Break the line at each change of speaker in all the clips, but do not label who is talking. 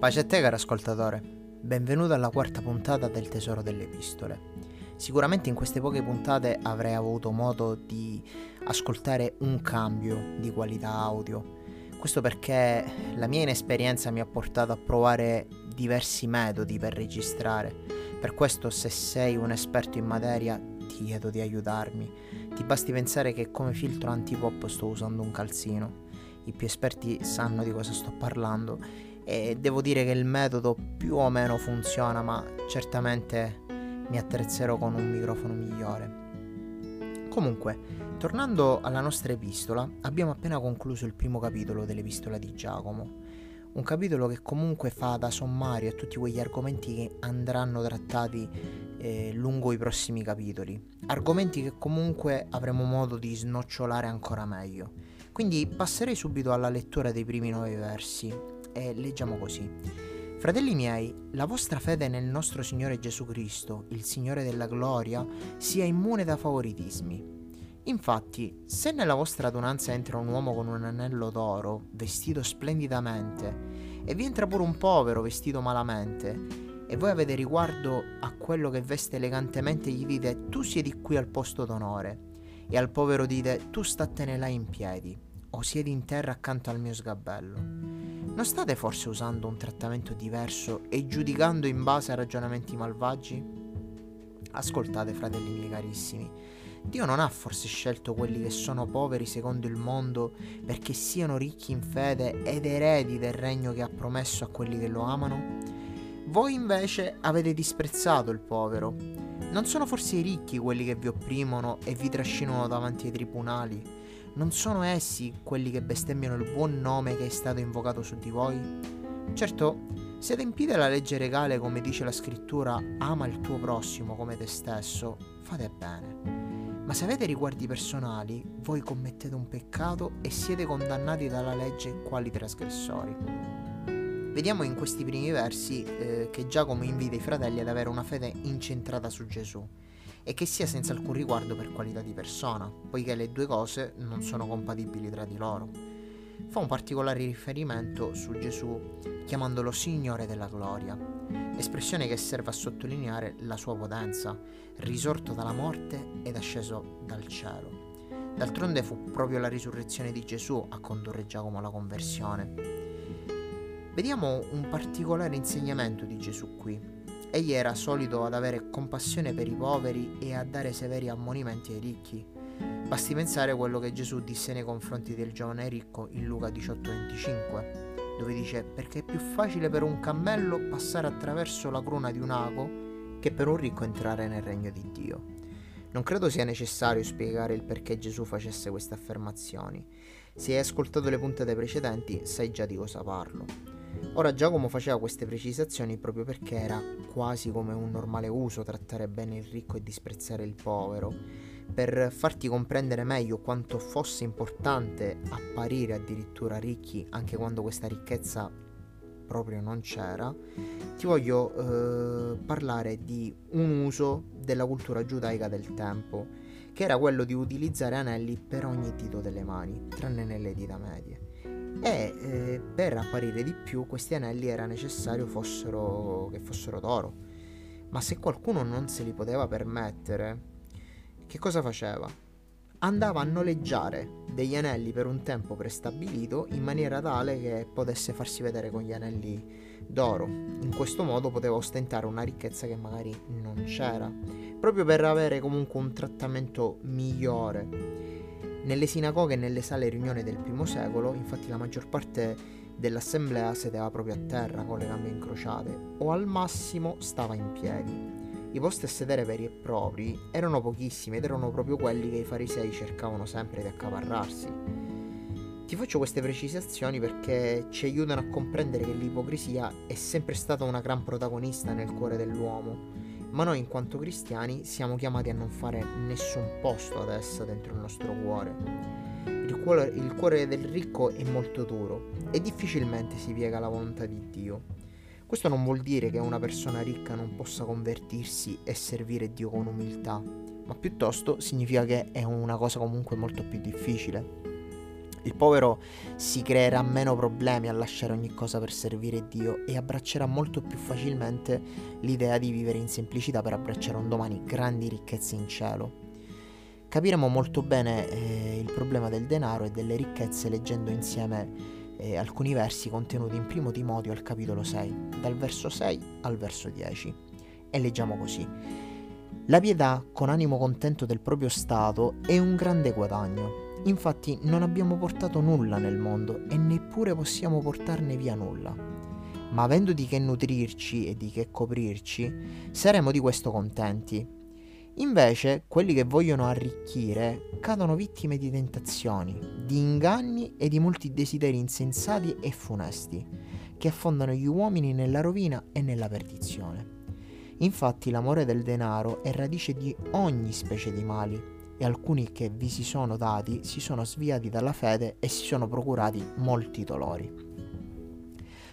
Pace a te caro ascoltatore, benvenuto alla quarta puntata del Tesoro delle Epistole. Sicuramente in queste poche puntate avrei avuto modo di ascoltare un cambio di qualità audio. Questo perché la mia inesperienza mi ha portato a provare diversi metodi per registrare. Per questo se sei un esperto in materia ti chiedo di aiutarmi. Ti basti pensare che come filtro antipop sto usando un calzino. I più esperti sanno di cosa sto parlando e devo dire che il metodo più o meno funziona, ma certamente mi attrezzerò con un microfono migliore. Comunque, tornando alla nostra epistola, abbiamo appena concluso il primo capitolo dell'epistola di Giacomo. Un capitolo che comunque fa da sommario a tutti quegli argomenti che andranno trattati eh, lungo i prossimi capitoli. Argomenti che comunque avremo modo di snocciolare ancora meglio. Quindi passerei subito alla lettura dei primi nove versi e leggiamo così. Fratelli miei, la vostra fede nel nostro Signore Gesù Cristo, il Signore della gloria, sia immune da favoritismi. Infatti, se nella vostra adunanza entra un uomo con un anello d'oro, vestito splendidamente, e vi entra pure un povero vestito malamente, e voi avete riguardo a quello che veste elegantemente, gli dite tu siedi qui al posto d'onore, e al povero dite tu statene là in piedi, o siedi in terra accanto al mio sgabello. Non state forse usando un trattamento diverso e giudicando in base a ragionamenti malvagi? Ascoltate, fratelli miei carissimi, Dio non ha forse scelto quelli che sono poveri secondo il mondo perché siano ricchi in fede ed eredi del regno che ha promesso a quelli che lo amano? Voi invece avete disprezzato il povero. Non sono forse i ricchi quelli che vi opprimono e vi trascinano davanti ai tribunali? Non sono essi quelli che bestemmiano il buon nome che è stato invocato su di voi? Certo, se adempite la legge regale come dice la scrittura, ama il tuo prossimo come te stesso, fate bene. Ma se avete riguardi personali, voi commettete un peccato e siete condannati dalla legge quali trasgressori. Vediamo in questi primi versi eh, che Giacomo invita i fratelli ad avere una fede incentrata su Gesù e che sia senza alcun riguardo per qualità di persona, poiché le due cose non sono compatibili tra di loro. Fa un particolare riferimento su Gesù chiamandolo Signore della Gloria, espressione che serve a sottolineare la sua potenza, risorto dalla morte ed asceso dal cielo. D'altronde fu proprio la risurrezione di Gesù a condurre Giacomo alla conversione. Vediamo un particolare insegnamento di Gesù qui, Egli era solito ad avere compassione per i poveri e a dare severi ammonimenti ai ricchi. Basti pensare a quello che Gesù disse nei confronti del giovane ricco in Luca 18:25, dove dice perché è più facile per un cammello passare attraverso la cruna di un ago che per un ricco entrare nel regno di Dio. Non credo sia necessario spiegare il perché Gesù facesse queste affermazioni. Se hai ascoltato le puntate precedenti, sai già di cosa parlo. Ora Giacomo faceva queste precisazioni proprio perché era quasi come un normale uso trattare bene il ricco e disprezzare il povero, per farti comprendere meglio quanto fosse importante apparire addirittura ricchi anche quando questa ricchezza proprio non c'era, ti voglio eh, parlare di un uso della cultura giudaica del tempo, che era quello di utilizzare anelli per ogni dito delle mani, tranne nelle dita medie e eh, per apparire di più questi anelli era necessario fossero, che fossero d'oro. Ma se qualcuno non se li poteva permettere, che cosa faceva? Andava a noleggiare degli anelli per un tempo prestabilito in maniera tale che potesse farsi vedere con gli anelli d'oro. In questo modo poteva ostentare una ricchezza che magari non c'era, proprio per avere comunque un trattamento migliore nelle sinagoghe e nelle sale riunioni del primo secolo, infatti, la maggior parte dell'assemblea sedeva proprio a terra con le gambe incrociate o al massimo stava in piedi. I posti a sedere veri e propri erano pochissimi ed erano proprio quelli che i farisei cercavano sempre di accaparrarsi. Ti faccio queste precisazioni perché ci aiutano a comprendere che l'ipocrisia è sempre stata una gran protagonista nel cuore dell'uomo ma noi in quanto cristiani siamo chiamati a non fare nessun posto ad essa dentro il nostro cuore. Il cuore, il cuore del ricco è molto duro e difficilmente si piega alla volontà di Dio. Questo non vuol dire che una persona ricca non possa convertirsi e servire Dio con umiltà, ma piuttosto significa che è una cosa comunque molto più difficile. Il povero si creerà meno problemi a lasciare ogni cosa per servire Dio e abbraccerà molto più facilmente l'idea di vivere in semplicità per abbracciare un domani grandi ricchezze in cielo. Capiremo molto bene eh, il problema del denaro e delle ricchezze leggendo insieme eh, alcuni versi contenuti in primo Timoteo al capitolo 6, dal verso 6 al verso 10. E leggiamo così. La pietà con animo contento del proprio stato è un grande guadagno Infatti non abbiamo portato nulla nel mondo e neppure possiamo portarne via nulla. Ma avendo di che nutrirci e di che coprirci, saremo di questo contenti. Invece, quelli che vogliono arricchire cadono vittime di tentazioni, di inganni e di molti desideri insensati e funesti, che affondano gli uomini nella rovina e nella perdizione. Infatti l'amore del denaro è radice di ogni specie di mali e alcuni che vi si sono dati si sono sviati dalla fede e si sono procurati molti dolori.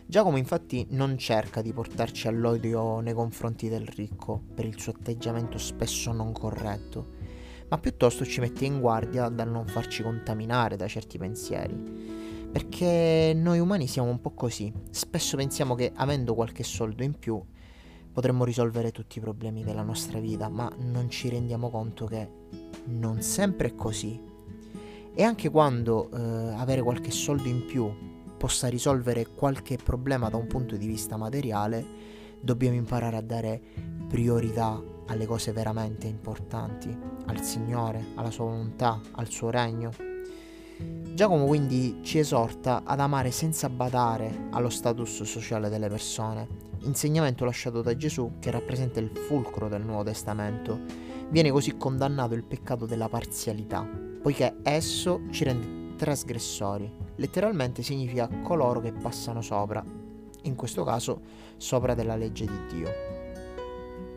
Giacomo infatti non cerca di portarci all'odio nei confronti del ricco per il suo atteggiamento spesso non corretto, ma piuttosto ci mette in guardia dal non farci contaminare da certi pensieri. Perché noi umani siamo un po' così, spesso pensiamo che avendo qualche soldo in più potremmo risolvere tutti i problemi della nostra vita, ma non ci rendiamo conto che non sempre è così. E anche quando eh, avere qualche soldo in più possa risolvere qualche problema da un punto di vista materiale, dobbiamo imparare a dare priorità alle cose veramente importanti, al Signore, alla sua volontà, al suo regno. Giacomo quindi ci esorta ad amare senza badare allo status sociale delle persone, insegnamento lasciato da Gesù che rappresenta il fulcro del Nuovo Testamento Viene così condannato il peccato della parzialità, poiché esso ci rende trasgressori. Letteralmente significa coloro che passano sopra, in questo caso sopra della legge di Dio.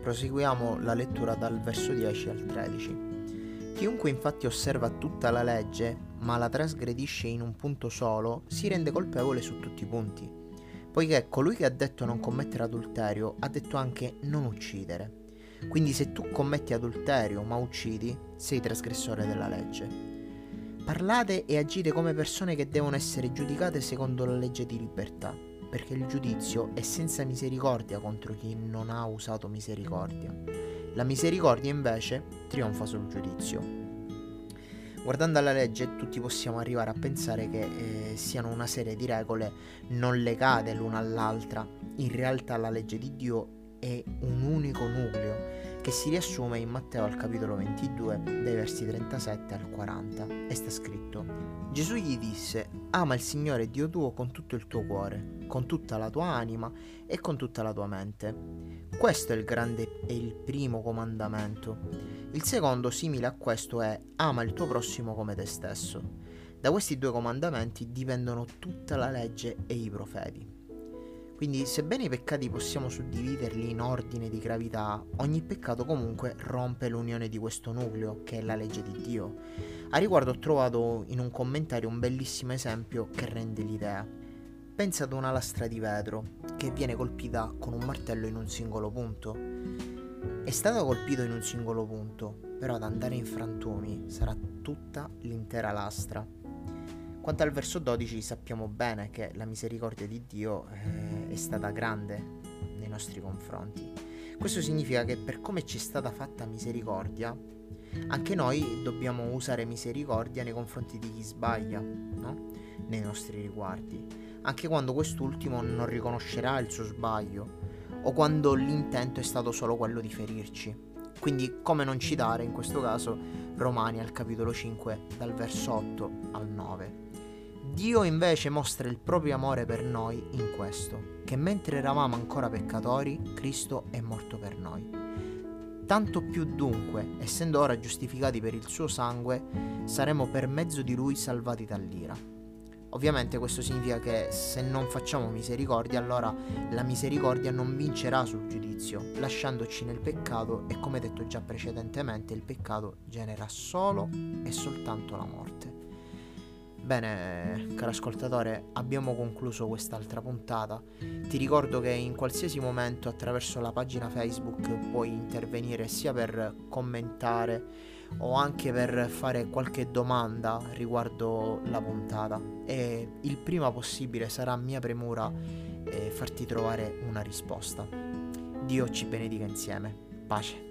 Proseguiamo la lettura dal verso 10 al 13. Chiunque infatti osserva tutta la legge, ma la trasgredisce in un punto solo, si rende colpevole su tutti i punti. Poiché colui che ha detto non commettere adulterio ha detto anche non uccidere. Quindi se tu commetti adulterio ma uccidi, sei trasgressore della legge. Parlate e agite come persone che devono essere giudicate secondo la legge di libertà, perché il giudizio è senza misericordia contro chi non ha usato misericordia. La misericordia invece trionfa sul giudizio. Guardando alla legge tutti possiamo arrivare a pensare che eh, siano una serie di regole non legate l'una all'altra. In realtà la legge di Dio è un unico nucleo che si riassume in Matteo al capitolo 22 dai versi 37 al 40 e sta scritto Gesù gli disse ama il Signore Dio tuo con tutto il tuo cuore, con tutta la tua anima e con tutta la tua mente. Questo è il grande e il primo comandamento. Il secondo simile a questo è ama il tuo prossimo come te stesso. Da questi due comandamenti dipendono tutta la legge e i profeti. Quindi, sebbene i peccati possiamo suddividerli in ordine di gravità, ogni peccato comunque rompe l'unione di questo nucleo, che è la legge di Dio. A riguardo ho trovato in un commentario un bellissimo esempio che rende l'idea. Pensa ad una lastra di vetro che viene colpita con un martello in un singolo punto. È stato colpito in un singolo punto, però ad andare in frantumi sarà tutta l'intera lastra. Quanto al verso 12 sappiamo bene che la misericordia di Dio eh, è stata grande nei nostri confronti. Questo significa che per come ci è stata fatta misericordia, anche noi dobbiamo usare misericordia nei confronti di chi sbaglia, no? nei nostri riguardi, anche quando quest'ultimo non riconoscerà il suo sbaglio o quando l'intento è stato solo quello di ferirci. Quindi come non citare in questo caso Romani al capitolo 5 dal verso 8 al 9. Dio invece mostra il proprio amore per noi in questo, che mentre eravamo ancora peccatori, Cristo è morto per noi. Tanto più dunque, essendo ora giustificati per il suo sangue, saremo per mezzo di lui salvati dall'ira. Ovviamente questo significa che se non facciamo misericordia, allora la misericordia non vincerà sul giudizio, lasciandoci nel peccato e come detto già precedentemente, il peccato genera solo e soltanto la morte. Bene, caro ascoltatore, abbiamo concluso quest'altra puntata. Ti ricordo che in qualsiasi momento attraverso la pagina Facebook puoi intervenire sia per commentare o anche per fare qualche domanda riguardo la puntata e il prima possibile sarà mia premura eh, farti trovare una risposta. Dio ci benedica insieme. Pace.